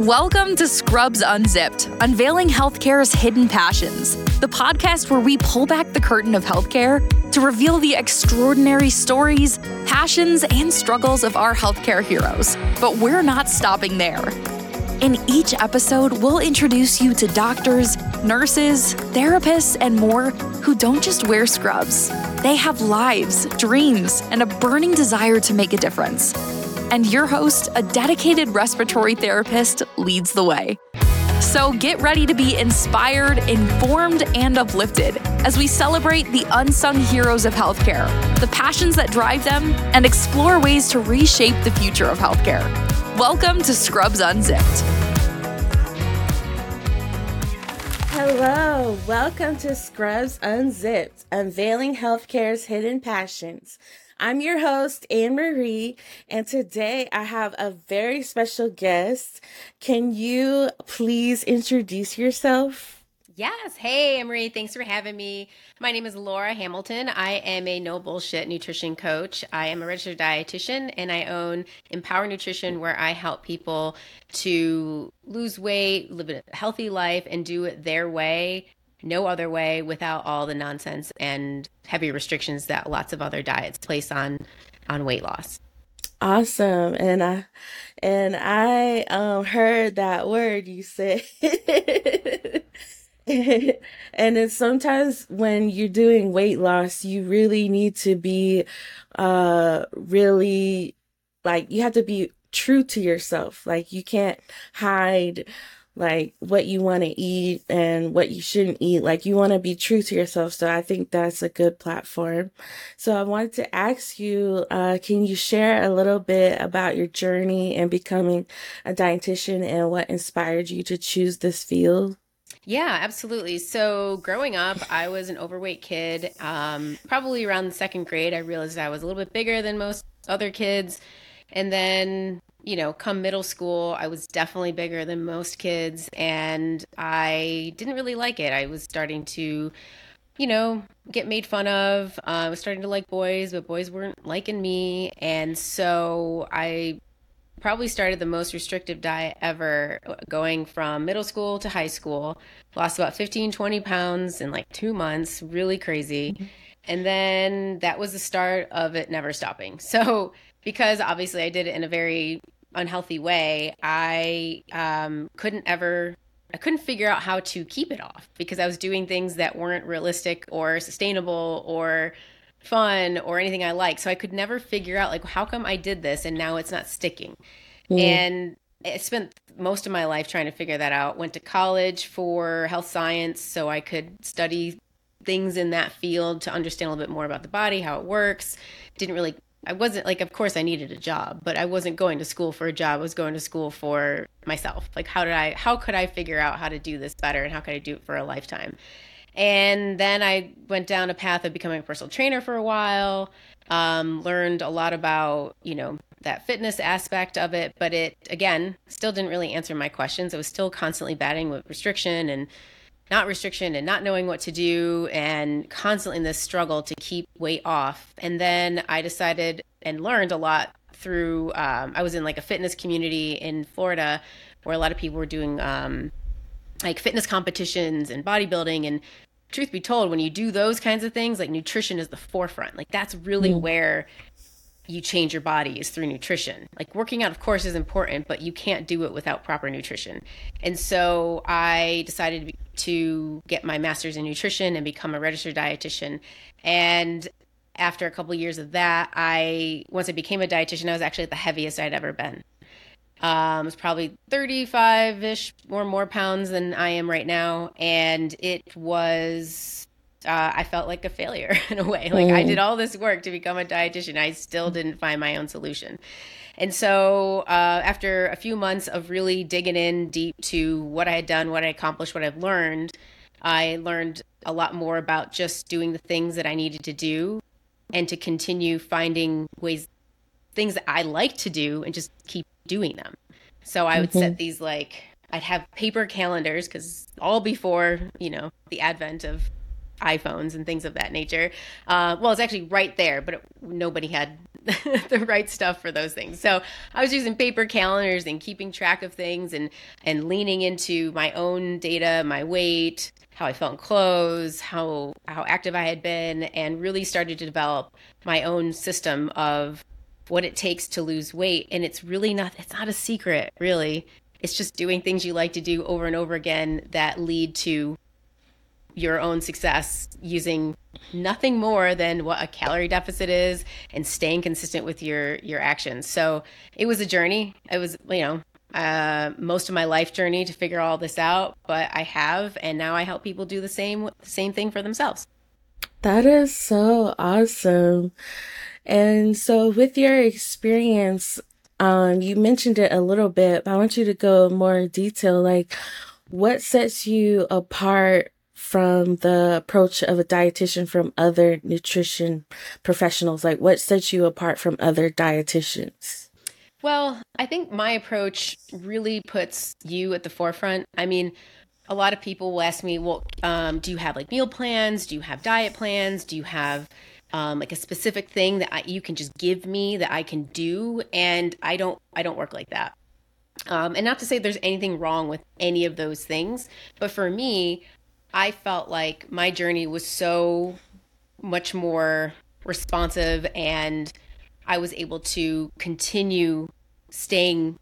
Welcome to Scrubs Unzipped, unveiling healthcare's hidden passions, the podcast where we pull back the curtain of healthcare to reveal the extraordinary stories, passions, and struggles of our healthcare heroes. But we're not stopping there. In each episode, we'll introduce you to doctors, nurses, therapists, and more who don't just wear scrubs. They have lives, dreams, and a burning desire to make a difference and your host, a dedicated respiratory therapist, leads the way. So get ready to be inspired, informed, and uplifted as we celebrate the unsung heroes of healthcare, the passions that drive them, and explore ways to reshape the future of healthcare. Welcome to Scrubs Unzipped. Hello, welcome to Scrubs Unzipped, unveiling healthcare's hidden passions. I'm your host, Anne Marie, and today I have a very special guest. Can you please introduce yourself? Yes. Hey, Anne Marie. Thanks for having me. My name is Laura Hamilton. I am a no bullshit nutrition coach. I am a registered dietitian and I own Empower Nutrition, where I help people to lose weight, live a healthy life, and do it their way no other way without all the nonsense and heavy restrictions that lots of other diets place on on weight loss. Awesome. And I and I um heard that word you said. and it's sometimes when you're doing weight loss, you really need to be uh really like you have to be true to yourself. Like you can't hide like what you want to eat and what you shouldn't eat. Like you want to be true to yourself. So I think that's a good platform. So I wanted to ask you, uh, can you share a little bit about your journey and becoming a dietitian and what inspired you to choose this field? Yeah, absolutely. So, growing up, I was an overweight kid. Um, probably around the second grade, I realized I was a little bit bigger than most other kids. And then you know, come middle school, I was definitely bigger than most kids, and I didn't really like it. I was starting to, you know, get made fun of. Uh, I was starting to like boys, but boys weren't liking me. And so I probably started the most restrictive diet ever going from middle school to high school. Lost about 15, 20 pounds in like two months, really crazy. Mm-hmm. And then that was the start of it never stopping. So, because obviously I did it in a very unhealthy way, I um, couldn't ever I couldn't figure out how to keep it off because I was doing things that weren't realistic or sustainable or fun or anything I like. So I could never figure out like how come I did this and now it's not sticking. Mm. And I spent most of my life trying to figure that out. Went to college for health science so I could study things in that field to understand a little bit more about the body, how it works. Didn't really I wasn't like, of course, I needed a job, but I wasn't going to school for a job. I was going to school for myself. Like, how did I, how could I figure out how to do this better and how could I do it for a lifetime? And then I went down a path of becoming a personal trainer for a while, um, learned a lot about, you know, that fitness aspect of it, but it, again, still didn't really answer my questions. I was still constantly batting with restriction and not restriction and not knowing what to do and constantly in this struggle to keep weight off. And then I decided and learned a lot through, um, I was in like a fitness community in Florida where a lot of people were doing um, like fitness competitions and bodybuilding. And truth be told, when you do those kinds of things, like nutrition is the forefront. Like that's really mm. where you change your body is through nutrition. Like working out, of course, is important, but you can't do it without proper nutrition. And so I decided to get my master's in nutrition and become a registered dietitian. And after a couple of years of that, I once I became a dietitian, I was actually the heaviest I'd ever been. Um, it was probably 35 ish or more pounds than I am right now. And it was uh, I felt like a failure in a way. Like mm. I did all this work to become a dietitian, I still didn't find my own solution. And so, uh, after a few months of really digging in deep to what I had done, what I accomplished, what I've learned, I learned a lot more about just doing the things that I needed to do and to continue finding ways, things that I like to do and just keep doing them. So I would mm-hmm. set these like, I'd have paper calendars because all before, you know, the advent of iPhones and things of that nature. Uh, well, it's actually right there, but it, nobody had the right stuff for those things. So I was using paper calendars and keeping track of things and and leaning into my own data, my weight, how I felt in clothes, how how active I had been, and really started to develop my own system of what it takes to lose weight. And it's really not it's not a secret, really. It's just doing things you like to do over and over again that lead to your own success using nothing more than what a calorie deficit is and staying consistent with your your actions. So it was a journey. It was you know uh, most of my life journey to figure all this out, but I have, and now I help people do the same same thing for themselves. That is so awesome. And so, with your experience, um, you mentioned it a little bit, but I want you to go more detail. Like, what sets you apart from the approach of a dietitian from other nutrition professionals? Like, what sets you apart from other dietitians? Well, I think my approach really puts you at the forefront. I mean, a lot of people will ask me, well, um, do you have like meal plans? Do you have diet plans? Do you have um, like a specific thing that I, you can just give me that I can do? And I don't, I don't work like that. Um, and not to say there's anything wrong with any of those things, but for me, I felt like my journey was so much more responsive and I was able to continue staying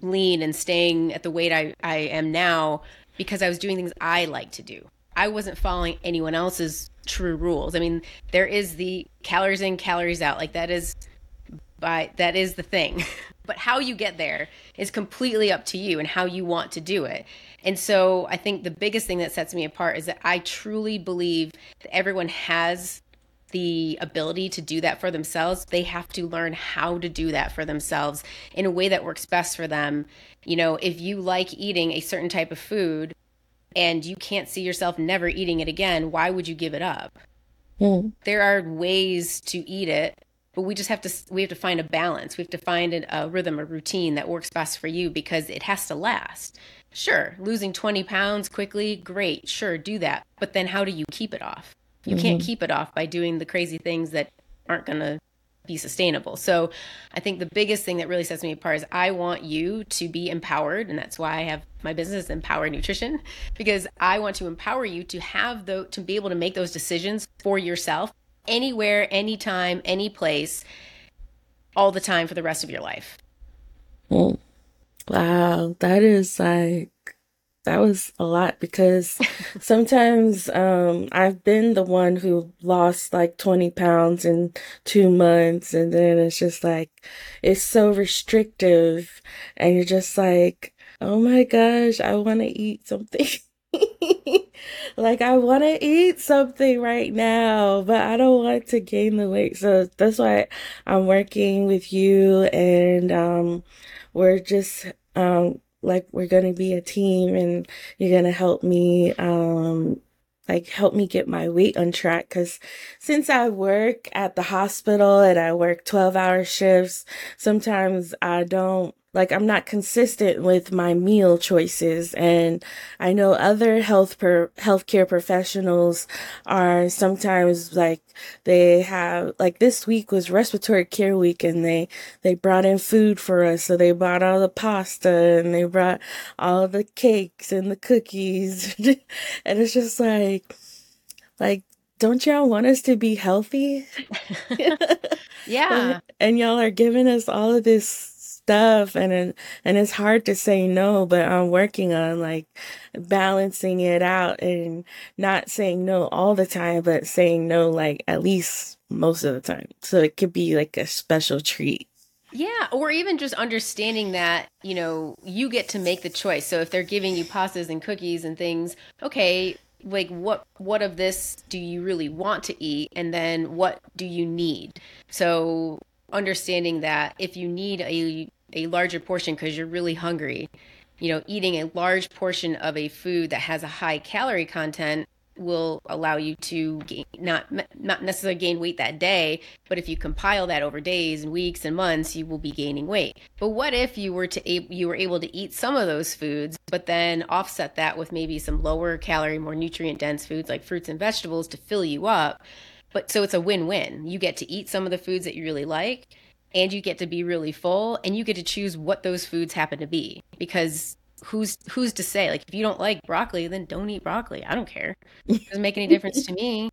lean and staying at the weight I, I am now because I was doing things I like to do. I wasn't following anyone else's true rules. I mean, there is the calories in, calories out. Like that is by that is the thing. but how you get there is completely up to you and how you want to do it. And so I think the biggest thing that sets me apart is that I truly believe that everyone has the ability to do that for themselves. They have to learn how to do that for themselves in a way that works best for them. You know, if you like eating a certain type of food and you can't see yourself never eating it again, why would you give it up? Mm. There are ways to eat it but we just have to we have to find a balance we have to find a, a rhythm a routine that works best for you because it has to last Sure, losing 20 pounds quickly, great. Sure, do that. But then how do you keep it off? You mm-hmm. can't keep it off by doing the crazy things that aren't going to be sustainable. So I think the biggest thing that really sets me apart is I want you to be empowered. And that's why I have my business, Empower Nutrition, because I want to empower you to have the, to be able to make those decisions for yourself anywhere, anytime, any place, all the time for the rest of your life. Mm. Wow, that is like that was a lot because sometimes um I've been the one who lost like 20 pounds in 2 months and then it's just like it's so restrictive and you're just like oh my gosh I want to eat something. Like I want to eat something right now but I don't want to gain the weight. So that's why I'm working with you and um we're just um like we're to be a team and you're to help me um like help me get my weight on track. Cuz since I work at the hospital and I work 12 hour shifts sometimes I don't like I'm not consistent with my meal choices and I know other health per healthcare professionals are sometimes like they have like this week was respiratory care week and they they brought in food for us so they brought all the pasta and they brought all the cakes and the cookies and it's just like like don't y'all want us to be healthy? yeah. and y'all are giving us all of this stuff and and it's hard to say no but i'm working on like balancing it out and not saying no all the time but saying no like at least most of the time so it could be like a special treat yeah, or even just understanding that, you know, you get to make the choice. So if they're giving you pastas and cookies and things, okay, like what what of this do you really want to eat and then what do you need? So understanding that if you need a a larger portion because you're really hungry, you know, eating a large portion of a food that has a high calorie content will allow you to gain, not not necessarily gain weight that day, but if you compile that over days and weeks and months, you will be gaining weight. But what if you were to you were able to eat some of those foods, but then offset that with maybe some lower calorie, more nutrient dense foods like fruits and vegetables to fill you up? But so it's a win win. You get to eat some of the foods that you really like, and you get to be really full, and you get to choose what those foods happen to be. Because who's who's to say? Like if you don't like broccoli then don't eat broccoli. I don't care. It doesn't make any difference to me.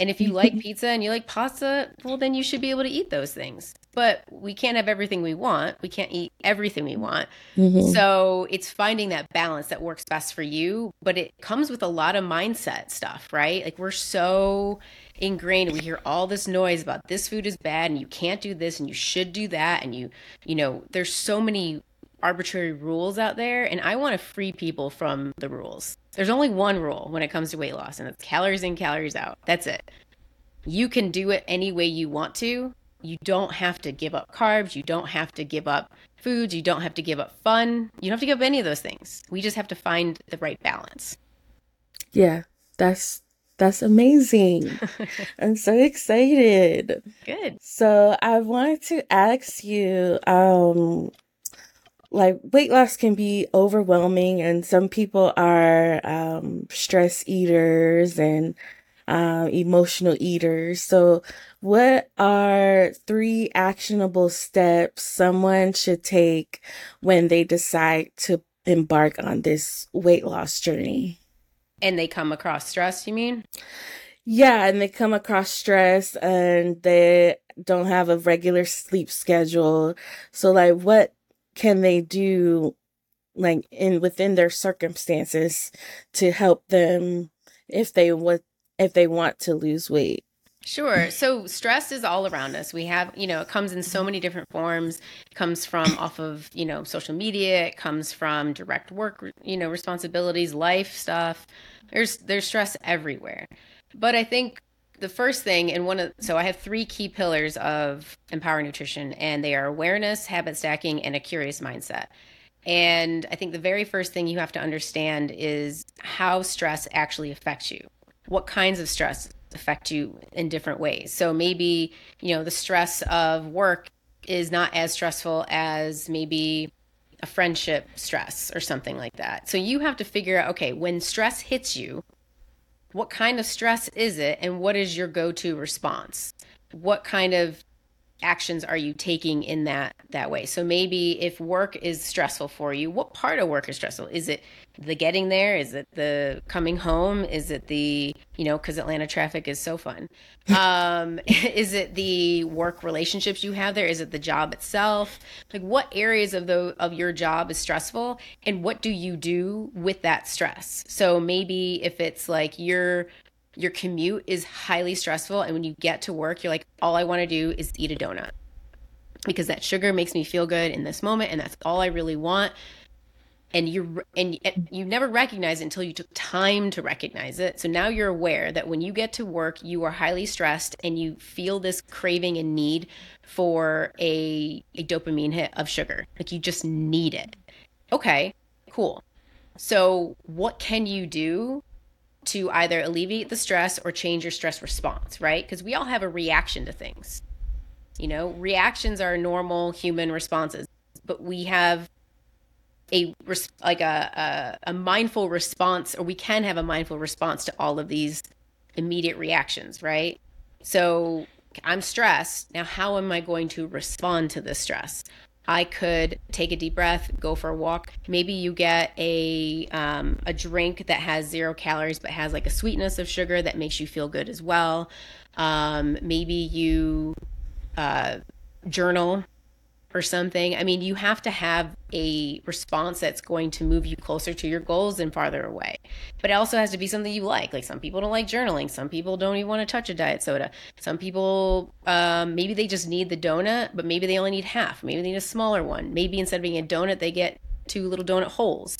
And if you like pizza and you like pasta well then you should be able to eat those things. But we can't have everything we want. We can't eat everything we want. Mm-hmm. so it's finding that balance that works best for you. But it comes with a lot of mindset stuff right? Like we're so ingrained we hear all this noise about this food is bad and you can't do this and you should do that and you you know there's so many arbitrary rules out there and I want to free people from the rules. There's only one rule when it comes to weight loss and it's calories in, calories out. That's it. You can do it any way you want to. You don't have to give up carbs, you don't have to give up foods, you don't have to give up fun. You don't have to give up any of those things. We just have to find the right balance. Yeah, that's that's amazing. I'm so excited. Good. So I wanted to ask you, um, like weight loss can be overwhelming and some people are um, stress eaters and uh, emotional eaters so what are three actionable steps someone should take when they decide to embark on this weight loss journey and they come across stress you mean? Yeah and they come across stress and they don't have a regular sleep schedule. So like what can they do like in within their circumstances to help them if they would if they want to lose weight Sure. So stress is all around us. We have, you know, it comes in so many different forms. It comes from off of, you know, social media. It comes from direct work, you know, responsibilities, life stuff. There's there's stress everywhere. But I think the first thing and one of so i have three key pillars of empower nutrition and they are awareness habit stacking and a curious mindset and i think the very first thing you have to understand is how stress actually affects you what kinds of stress affect you in different ways. So maybe you know the stress of work is not as stressful as maybe a friendship stress or something like that. So you have to figure out okay when stress hits you what kind of stress is it and what is your go-to response? What kind of actions are you taking in that that way? So maybe if work is stressful for you what part of work is stressful? Is it the getting there? Is it the coming home? Is it the you know because atlanta traffic is so fun. Um is it the work relationships you have there? Is it the job itself? Like what areas of the of your job is stressful? And what do you do with that stress? So maybe if it's like you're your commute is highly stressful and when you get to work you're like all i want to do is eat a donut. Because that sugar makes me feel good in this moment and that's all i really want and you and you never recognize it until you took time to recognize it so now you're aware that when you get to work you are highly stressed and you feel this craving and need for a, a dopamine hit of sugar like you just need it okay cool so what can you do to either alleviate the stress or change your stress response, right? Because we all have a reaction to things. You know, reactions are normal human responses, but we have a like a, a, a mindful response, or we can have a mindful response to all of these immediate reactions, right? So I'm stressed. Now, how am I going to respond to this stress? I could take a deep breath, go for a walk. Maybe you get a um, a drink that has zero calories but has like a sweetness of sugar that makes you feel good as well. Um, maybe you uh, journal or something. I mean, you have to have a response that's going to move you closer to your goals and farther away. But it also has to be something you like. Like some people don't like journaling. Some people don't even want to touch a diet soda. Some people, um, maybe they just need the donut, but maybe they only need half. Maybe they need a smaller one. Maybe instead of being a donut, they get two little donut holes.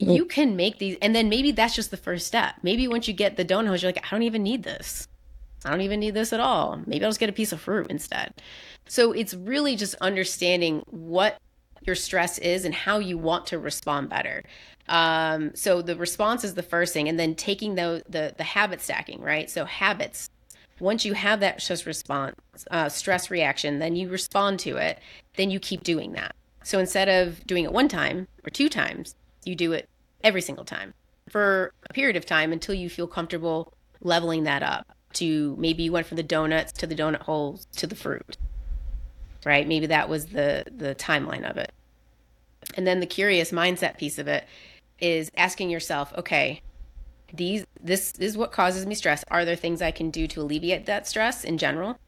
You can make these, and then maybe that's just the first step. Maybe once you get the donut holes, you're like, I don't even need this. I don't even need this at all. Maybe I'll just get a piece of fruit instead. So it's really just understanding what your stress is and how you want to respond better. Um, so the response is the first thing, and then taking the the, the habit stacking, right? So habits. Once you have that stress response, uh, stress reaction, then you respond to it. Then you keep doing that. So instead of doing it one time or two times, you do it every single time for a period of time until you feel comfortable leveling that up. To maybe you went from the donuts to the donut holes to the fruit right? Maybe that was the the timeline of it. And then the curious mindset piece of it is asking yourself okay these this is what causes me stress. Are there things i can do to alleviate that stress in general?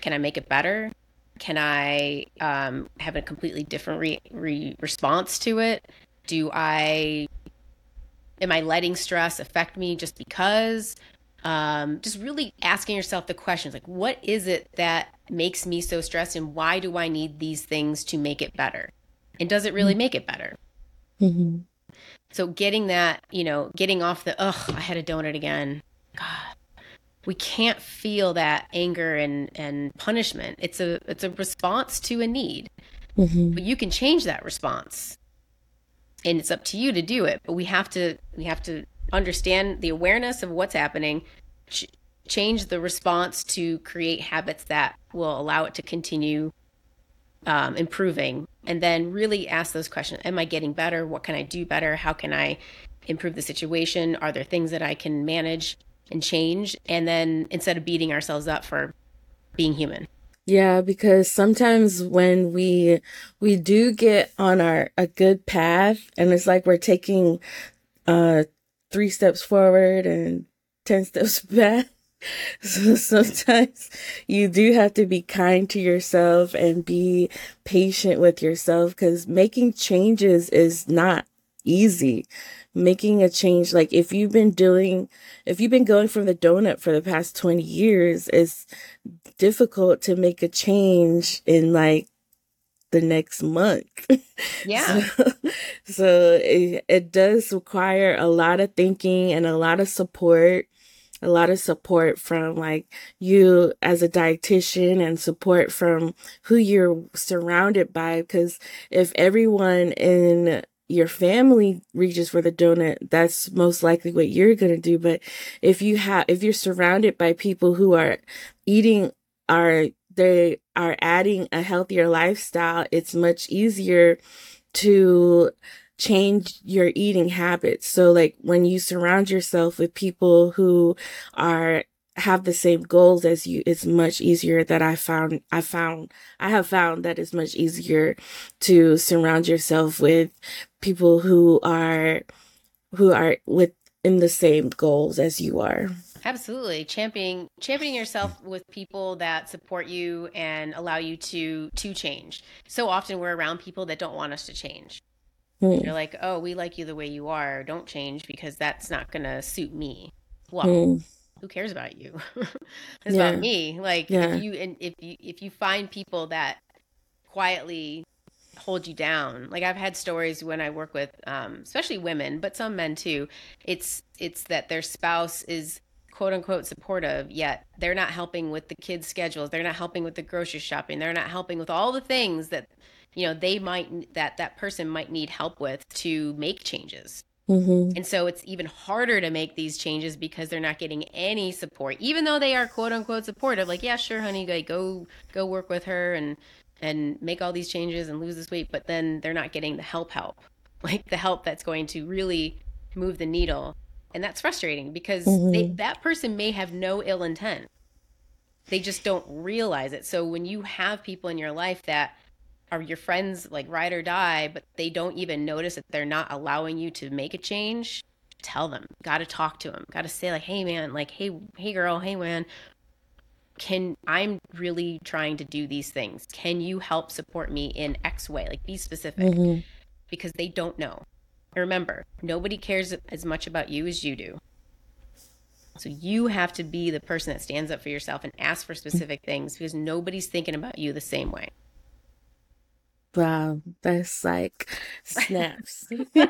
Can i make it better? Can i um, have a completely different re- re- response to it? Do i am i letting stress affect me just because um, just really asking yourself the questions like what is it that makes me so stressed and why do i need these things to make it better? And does it really make it better? Mm-hmm. so getting that you know getting off the ugh i had a donut again. God. We can't feel that anger and and punishment. It's a it's a response to a need. Mm-hmm. but you can change that response. And it's up to you to do it but we have to we have to understand the awareness of what's happening ch- change the response to create habits that will allow it to continue um, improving. And then really ask those questions. Am i getting better? What can i do better? How can i improve the situation? Are there things that i can manage and change? And then instead of beating ourselves up for being human. Yeah, because sometimes when we we do get on our a good path and it's like we're taking uh three steps forward and 10 steps back. So sometimes you do have to be kind to yourself and be patient with yourself cuz making changes is not easy. Making a change like if you've been doing if you've been going from the donut for the past 20 years it's difficult to make a change in like the next month. yeah So, so it, it does require a lot of thinking and a lot of support, a lot of support from like you as a dietitian and support from who you're surrounded by. Because if everyone in your family reaches for the donut, that's most likely what you're going to do. But if you have, if you're surrounded by people who are eating, are, they are adding a healthier lifestyle, it's much easier to change your eating habits. So like when you surround yourself with people who are have the same goals as you, it's much easier that I found I found I have found that it's much easier to surround yourself with people who are who are within the same goals as you are. Absolutely. Championing championing yourself with people that support you and allow you to to change. So often we're around people that don't want us to change. Hmm. They're like, "Oh, we like you the way you are. Don't change because that's not going to suit me." Well, Hmm. who cares about you? it's Yeah. about me. Like Yeah. if you and if you if you find people that quietly hold you down. Like I've had stories when I work with um especially women, but some men too. It's it's that their spouse is quote unquote supportive, yet they're not helping with the kids' schedules. They're not helping with the grocery shopping. They're not helping with all the things that you know they might that that person might need help with to make changes. Mm-hmm. And so it's even harder to make these changes because they're not getting any support, even though they are quote unquote supportive. Like, yeah, sure, honey, like, go go work with her and and make all these changes and lose this weight, but then they're not getting the help help, like the help that's going to really move the needle. And that's frustrating because they, Mhm. that person may have no ill intent. They just don't realize it. So when you have people in your life that are your friends like ride or die, but they don't even notice that they're not allowing you to make a change, tell them. Got to talk to them. Got to say like, "Hey man, like hey hey girl, hey man, can I'm really trying to do these things. Can you help support me in X way? Like be specific Mm-hmm. because they don't know. And remember, nobody cares as much about you as you do. So you have to be the person that stands up for yourself and ask for specific things because nobody's thinking about you the same way. Wow, that's like snaps.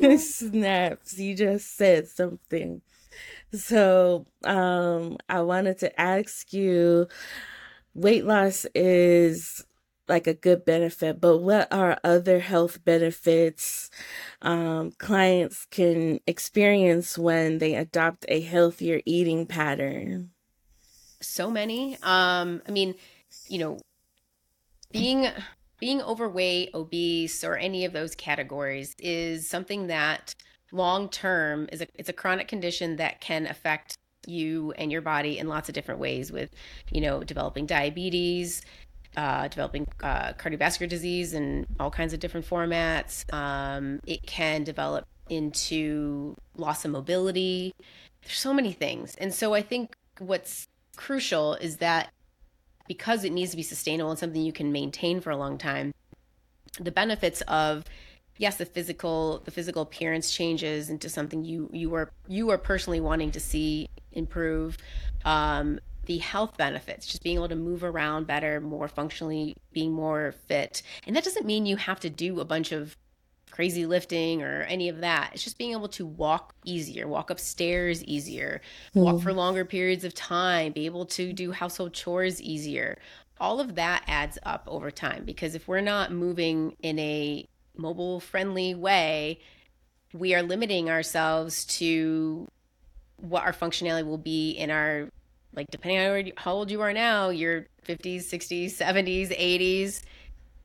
snaps. You just said something. So, um, I wanted to ask you weight loss is like a good benefit, but what are other health benefits um, clients can experience when they adopt a healthier eating pattern? so many um i mean you know being being overweight obese or any of those categories is something that long term is a it's a chronic condition that can affect you and your body in lots of different ways with, you know, developing diabetes, uh, developing uh, cardiovascular disease in all kinds of different formats. Um, it can develop into loss of mobility. There's so many things. And so I think what's crucial is that because it needs to be sustainable and something you can maintain for a long time, the benefits of yes the physical the physical appearance changes into something you you are you are personally wanting to see improve um, the health benefits, just being able to move around better, more functionally, being more fit. And that doesn't mean you have to do a bunch of crazy lifting or any of that. It's just being able to walk easier, walk upstairs easier, mm. walk for longer periods of time, be able to do household chores easier. All of that adds up over time because if we're not moving in a mobile friendly way, we are limiting ourselves to what our functionality will be in our like depending on how old you are now, your 50s, 60s, 70s, 80s,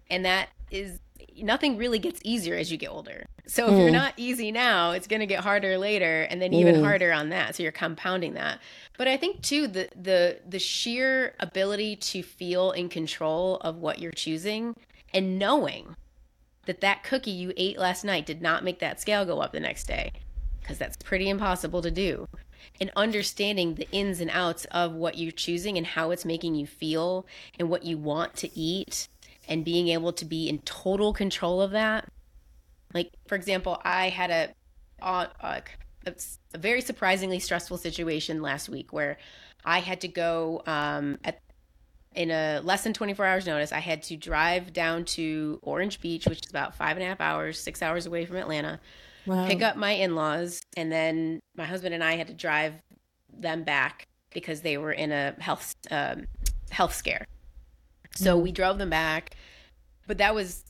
and that is nothing really gets easier as you get older. So if mm. you're not easy now, it's going to get harder later and then even mm. harder on that. So you're compounding that. But I think too the the the sheer ability to feel in control of what you're choosing and knowing that that cookie you ate last night did not make that scale go up the next day because that's pretty impossible to do and understanding the ins and outs of what you're choosing and how it's making you feel and what you want to eat and being able to be in total control of that. Like, for example, I had a, a, a very surprisingly stressful situation last week where I had to go um, at in a less than 24 hours notice i had to drive down to orange beach which is about five and a half hours six hours away from atlanta wow. pick up my in-laws and then my husband and i had to drive them back because they were in a health um, health scare so mm. we drove them back but that was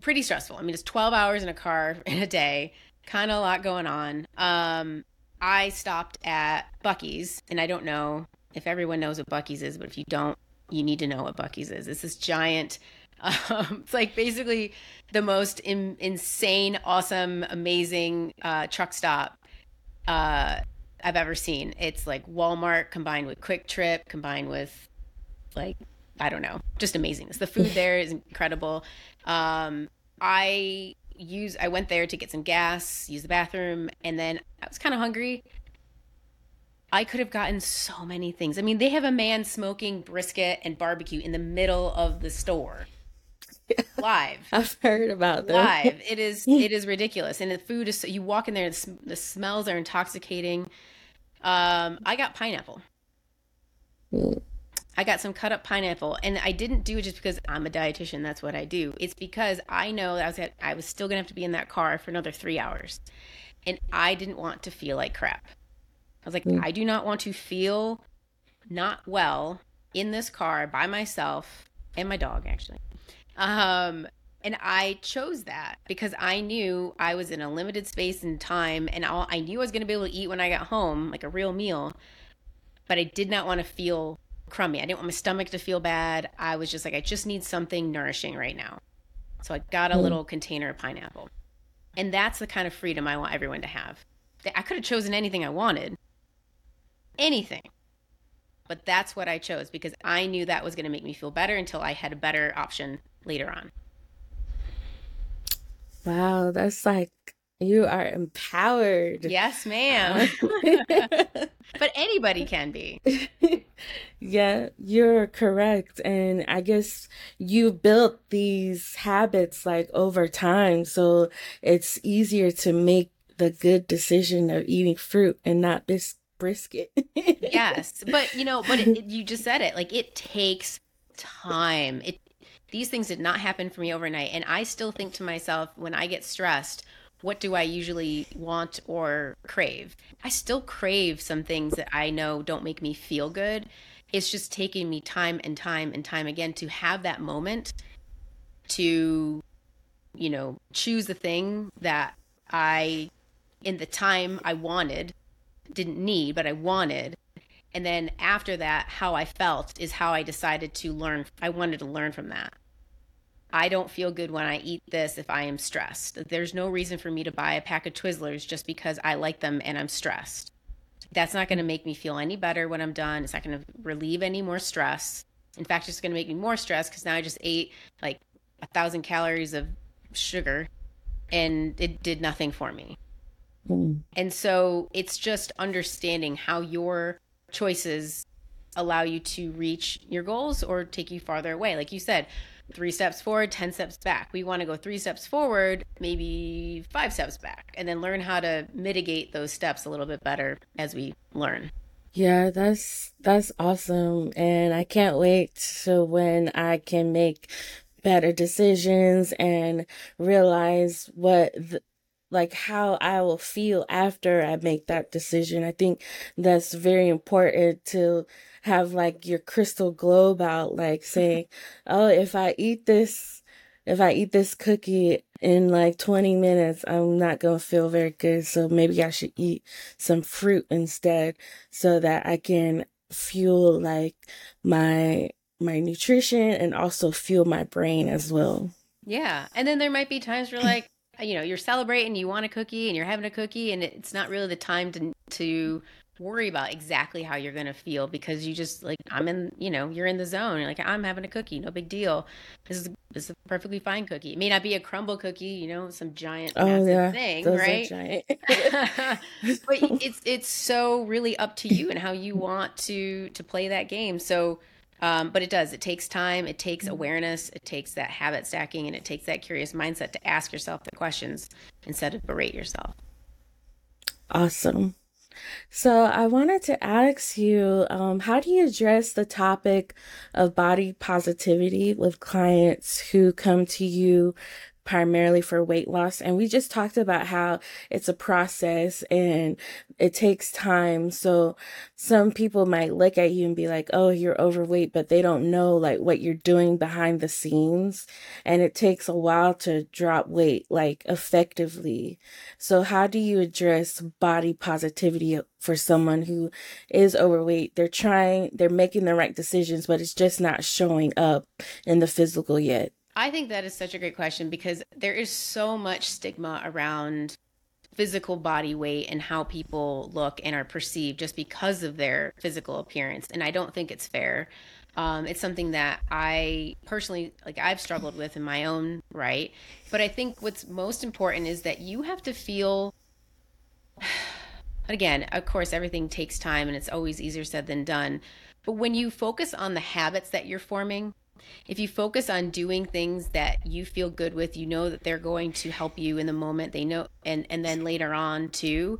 pretty stressful i mean it's 12 hours in a car in a day kind of a lot going on um, i stopped at buc-ee's and i don't know if everyone knows what buc-ee's is but if you don't you need to know what buc-ee's is it's this giant um, it's like basically the most in, insane, awesome, amazing uh, truck stop uh, I've ever seen. It's like Walmart combined with QuikTrip, combined with like I don't know, just amazing. The food there is incredible. Um, I use I went there to get some gas, use the bathroom, and then I was kind of hungry. I could have gotten so many things. I mean, they have a man smoking brisket and barbecue in the middle of the store live. I've heard about them. Live. It is it is ridiculous, and the food is. You walk in there, the, the smells are intoxicating. Um, I got pineapple. Mm. I got some cut up pineapple, and I didn't do it just because I'm a dietitian. That's what I do. It's because I know that I was at, I was still gonna have to be in that car for another three hours, and I didn't want to feel like crap. I was like, mm. I do not want to feel not well in this car by myself and my dog actually um, and I chose that because I knew I was in a limited space and time, and all, I knew I was going to be able to eat when I got home, like a real meal. But I did not want to feel crummy. I didn't want my stomach to feel bad. I was just like, I just need something nourishing right now. So I got a mm. little container of pineapple. And that's the kind of freedom I want everyone to have. I could have chosen anything I wanted. Anything. But that's what I chose because I knew that was going to make me feel better until I had a better option later on. Wow, that's like you are empowered. Yes, ma'am. but anybody can be. yeah, you're correct. And I guess you built these habits like over time. So it's easier to make the good decision of eating fruit and not this brisket. yes. But, you know, but it, it, you just said it like it takes time. It these things did not happen for me overnight. And I still think to myself, when I get stressed, what do I usually want or crave? I still crave some things that I know don't make me feel good. It's just taking me time and time and time again to have that moment to, you know, choose the thing that I, in the time I wanted, didn't need, but I wanted. And then after that, how I felt is how I decided to learn. I wanted to learn from that. I don't feel good when I eat this if I am stressed. There's no reason for me to buy a pack of Twizzlers just because I like them and I'm stressed. That's not going to make me feel any better when I'm done. It's not going to relieve any more stress. In fact, it's going to make me more stressed because now I just ate like a thousand calories of sugar and it did nothing for me. Mm. And so it's just understanding how your choices allow you to reach your goals or take you farther away. Like you said, three steps forward, 10 steps back. We want to go three steps forward, maybe five steps back, and then learn how to mitigate those steps a little bit better as we learn. Yeah, that's that's awesome and I can't wait to when I can make better decisions and realize what the, like how I will feel after I make that decision. I think that's very important to have like your crystal globe out, like saying, oh, if I eat this, if I eat this cookie in like 20 minutes, I'm not going to feel very good. So maybe I should eat some fruit instead so that I can fuel like my, my nutrition and also fuel my brain as well. Yeah. And then there might be times where like, you know you're celebrating you want a cookie and you're having a cookie and it's not really the time to to worry about exactly how you're going to feel because you just like I'm in you know you're in the zone. You're like I'm having a cookie no big deal. This is this is a perfectly fine cookie. It may not be a Crumbl cookie you know some giant oh yeah. thing Those right? but it's it's so really up to you and how you want to to play that game. So um, but it does. It takes time. It takes mm-hmm. awareness. It takes that habit stacking, and it takes that curious mindset to ask yourself the questions instead of berate yourself. Awesome. So I wanted to ask you, um, how do you address the topic of body positivity with clients who come to you primarily for weight loss. And we just talked about how it's a process and it takes time. So some people might look at you and be like, Oh, you're overweight, but they don't know like what you're doing behind the scenes. And it takes a while to drop weight like effectively. So how do you address body positivity for someone who is overweight? They're trying, they're making the right decisions, but it's just not showing up in the physical yet. I think that is such a great question because there is so much stigma around physical body weight and how people look and are perceived just because of their physical appearance. And I don't think it's fair. Um, it's something that I personally, like, I've struggled with in my own right. But I think what's most important is that you have to feel. Again, of course, everything takes time and it's always easier said than done. But when you focus on the habits that you're forming, if you focus on doing things that you feel good with, you know that they're going to help you in the moment. They know, and and then later on too,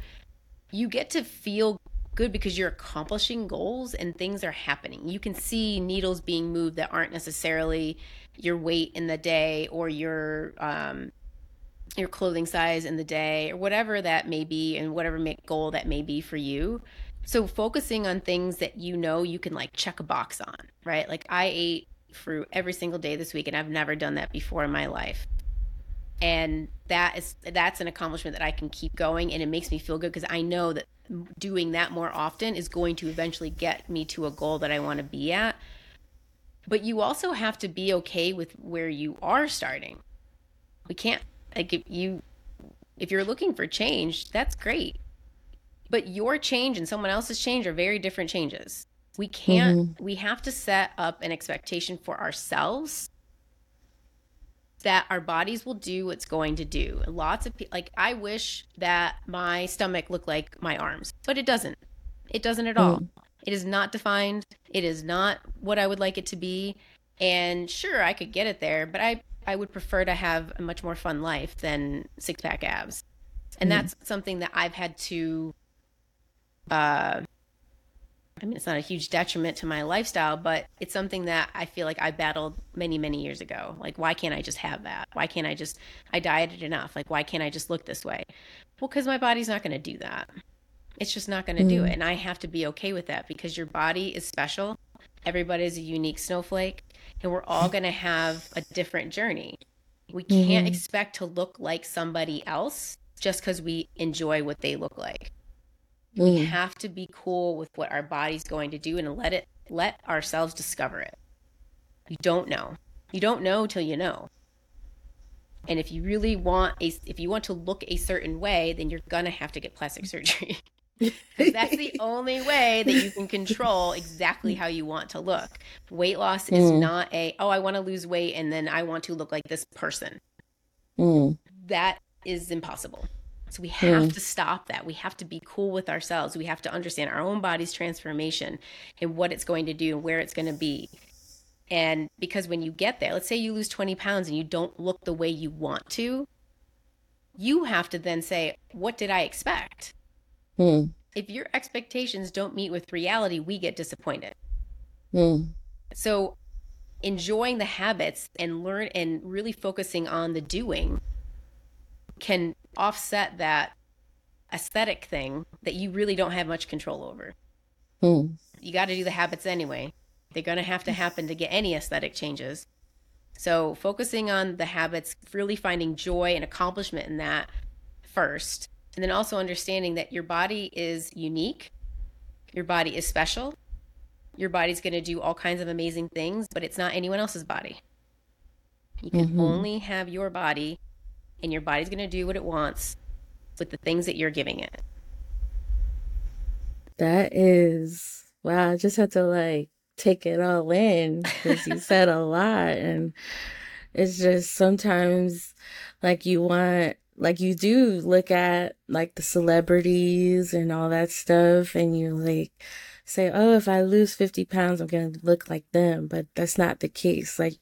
you get to feel good because you're accomplishing goals and things are happening. You can see needles being moved that aren't necessarily your weight in the day or your um, your clothing size in the day or whatever that may be and whatever goal that may be for you. So focusing on things that you know you can like check a box on, right? Like I ate fruit every single day this week and I've never done that before in my life. And that is that's an accomplishment that I can keep going and it makes me feel good because I know that doing that more often is going to eventually get me to a goal that I want to be at. But you also have to be okay with where you are starting. We can't like if you if you're looking for change, that's great. But your change and someone else's change are very different changes. We can't, mm-hmm. we have to set up an expectation for ourselves that our bodies will do what's going to do. Lots of people, like, I wish that my stomach looked like my arms, but it doesn't. It doesn't at all. Mm. It is not defined. It is not what I would like it to be. And sure, I could get it there, but I, I would prefer to have a much more fun life than six pack abs. And mm. that's something that I've had to uh, I mean, it's not a huge detriment to my lifestyle, but it's something that I feel like I battled many, many years ago. Like, why can't I just have that? Why can't I just, I dieted enough? Like, why can't I just look this way? Well, because my body's not going to do that. It's just not going to mm. do it. And I have to be okay with that because your body is special. Everybody's a unique snowflake, and we're all going to have a different journey. We can't mm-hmm. expect to look like somebody else just because we enjoy what they look like. Mm. We have to be cool with what our body's going to do and let it let ourselves discover it. You don't know. You don't know till you know. And if you really want a if you want to look a certain way, then you're going to have to get plastic surgery. that's the only way that you can control exactly how you want to look. Weight loss is mm. not a, oh, I want to lose weight and then I want to look like this person. Mm. That is impossible. So we have mm. to stop that. We have to be cool with ourselves. We have to understand our own body's transformation and what it's going to do and where it's going to be. And because when you get there, let's say you lose 20 pounds and you don't look the way you want to, you have to then say, what did I expect? Hmm. If your expectations don't meet with reality, we get disappointed. Hmm. So enjoying the habits and learn and really focusing on the doing can offset that aesthetic thing that you really don't have much control over. Hmm. You got to do the habits anyway. They're going to have to happen to get any aesthetic changes. So, focusing on the habits, really finding joy and accomplishment in that first, and then also understanding that your body is unique, your body is special, your body's going to do all kinds of amazing things, but it's not anyone else's body. You can mm-hmm. only have your body, and your body's going to do what it wants with the things that you're giving it. That is, wow, I just had to like take it all in because you said a lot and it's just sometimes like you want like you do look at like the celebrities and all that stuff and you're like say oh if i lose 50 pounds i'm gonna look like them. But that's not the case. Like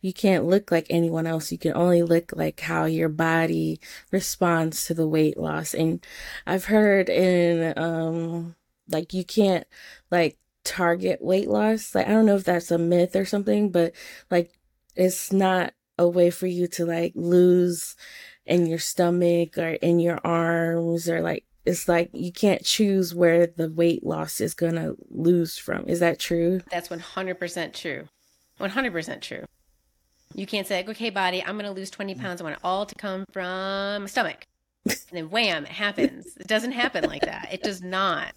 you can't look like anyone else. You can only look like how your body responds to the weight loss. And i've heard in um like you can't like target weight loss. Like I don't know if that's a myth or something, but like it's not a way for you to like lose in your stomach or in your arms or like it's like you can't choose where the weight loss is going to lose from. Is that true? That's 100% true. 100% true. You can't say, okay, body, I'm going to lose 20 pounds. I want it all to come from my stomach. And then wham, it happens. It doesn't happen like that. It does not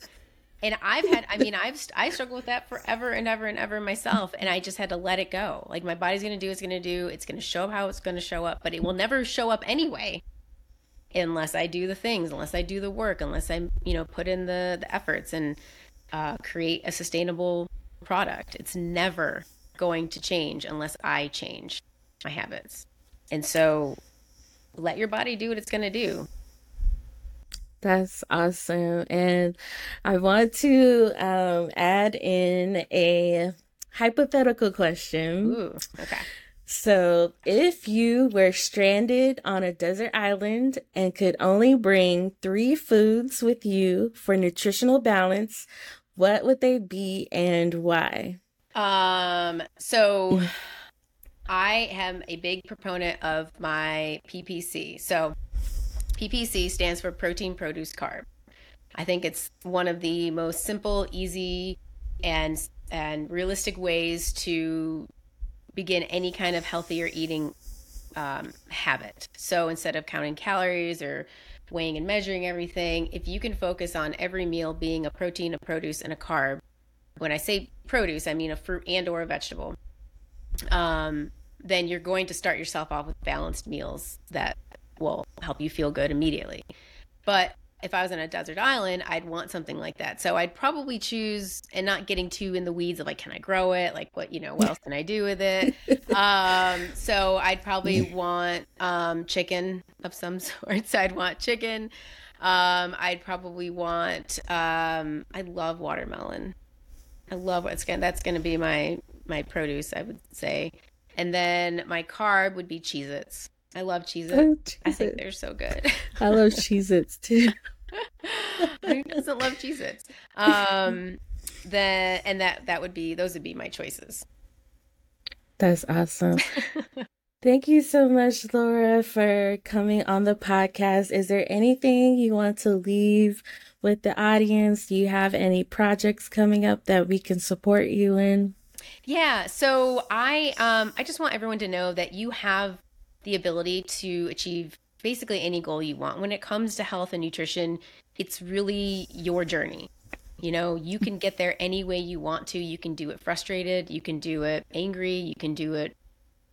and I've had, I mean, I've, I struggled with that forever and ever and ever myself. And I just had to let it go. Like my body's going to do what it's going to do. It's going to show up how it's going to show up, but it will never show up anyway unless I do the things, unless I do the work, unless I, you know, put in the, the efforts and uh, create a sustainable product. It's never going to change unless I change my habits. And so let your body do what it's going to do. That's awesome. And I want to um, add in a hypothetical question. Ooh, okay. So, if you were stranded on a desert island and could only bring three foods with you for nutritional balance, what would they be and why? Um, so I am a big proponent of my PPC. So, PPC stands for protein, produce, carb. I think it's one of the most simple, easy, and and realistic ways to begin any kind of healthier eating um, habit. So instead of counting calories or weighing and measuring everything, if you can focus on every meal being a protein, a produce, and a carb. When I say produce, I mean a fruit and or a vegetable. Um, then you're going to start yourself off with balanced meals that will help you feel good immediately. But if I was on a desert island, I'd want something like that. So I'd probably choose and not getting too in the weeds of like, can I grow it? Like what, you know, what else can I do with it? um, so I'd probably want um, chicken of some sort. So I'd want chicken. Um, I'd probably want, um, I love watermelon. I love what's going that's going to be my, my produce, I would say. And then my carb would be Cheez Its. I love Cheez Its. I think they're so good. I love Cheez Its too. Who doesn't love Cheez Its? Um, the, and that, that would be, those would be my choices. That's awesome. Thank you so much, Laura, for coming on the podcast. Is there anything you want to leave with the audience? Do you have any projects coming up that we can support you in? Yeah, so I um I just want everyone to know that you have the ability to achieve basically any goal you want. When it comes to health and nutrition, it's really your journey. You know, you can get there any way you want to. You can do it frustrated, you can do it angry, you can do it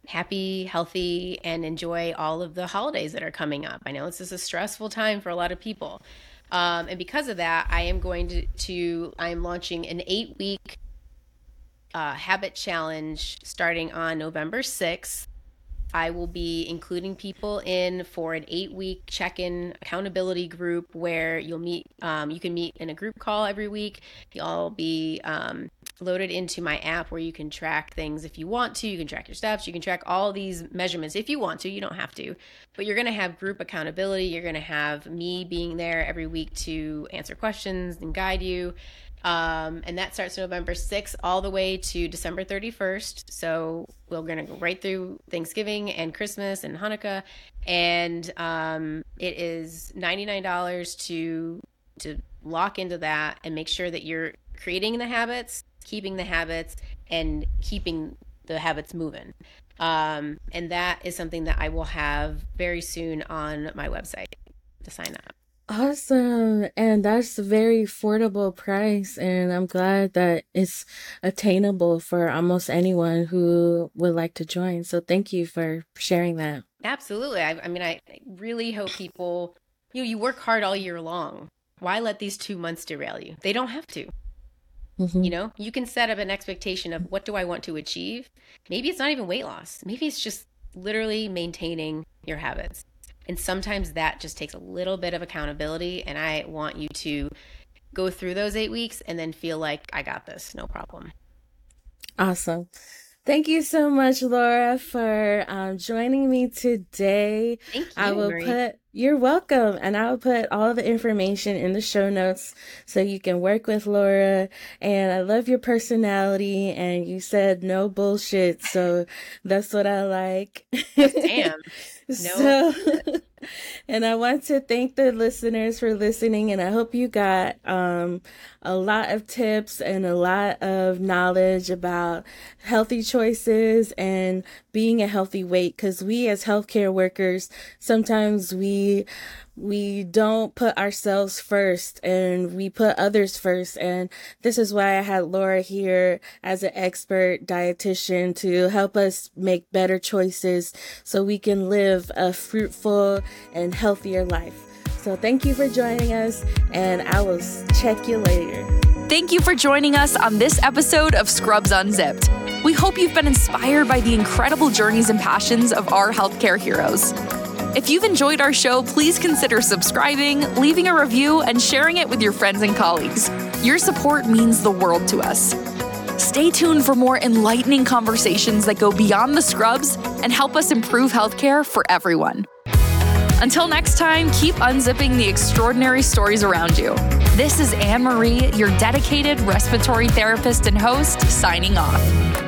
happy, healthy, and enjoy all of the holidays that are coming up. I know this is a stressful time for a lot of people. Um, and because of that, I am going to, to I am launching an eight week uh, habit challenge starting on November 6th. I will be including people in for an eight week check in accountability group where you'll meet, um, you can meet in a group call every week. You'll be um, loaded into my app where you can track things if you want to. You can track your steps, you can track all these measurements if you want to. You don't have to, but you're going to have group accountability. You're going to have me being there every week to answer questions and guide you. Um, and that starts November 6th all the way to December 31st. So we're going to go right through Thanksgiving and Christmas and Hanukkah. And um, it is $99 to, to lock into that and make sure that you're creating the habits, keeping the habits, and keeping the habits moving. Um, and that is something that I will have very soon on my website to sign up. Awesome. And that's a very affordable price. And I'm glad that it's attainable for almost anyone who would like to join. So thank you for sharing that. Absolutely. I, I mean, I really hope people, you know, you work hard all year long. Why let these two months derail you? They don't have to. Mm-hmm. You know, you can set up an expectation of what do I want to achieve. Maybe it's not even weight loss. Maybe it's just literally maintaining your habits. And sometimes that just takes a little bit of accountability. And I want you to go through those eight weeks and then feel like I got this, no problem. Awesome. Thank you so much, Laura, for um, joining me today. Thank you. I will Marie. put you're welcome, and I will put all the information in the show notes so you can work with Laura. And I love your personality, and you said no bullshit, so that's what I like. Damn. No. So, and I want to thank the listeners for listening, and I hope you got um, a lot of tips and a lot of knowledge about healthy choices and being a healthy weight. Because we, as healthcare workers, sometimes we we don't put ourselves first and we put others first. And this is why I had Laura here as an expert dietitian to help us make better choices so we can live a fruitful and healthier life. So thank you for joining us and I will check you later. Thank you for joining us on this episode of Scrubs Unzipped. We hope you've been inspired by the incredible journeys and passions of our healthcare heroes. If you've enjoyed our show, please consider subscribing, leaving a review, and sharing it with your friends and colleagues. Your support means the world to us. Stay tuned for more enlightening conversations that go beyond the scrubs and help us improve healthcare for everyone. Until next time, keep unzipping the extraordinary stories around you. This is Anne Marie, your dedicated respiratory therapist and host, signing off.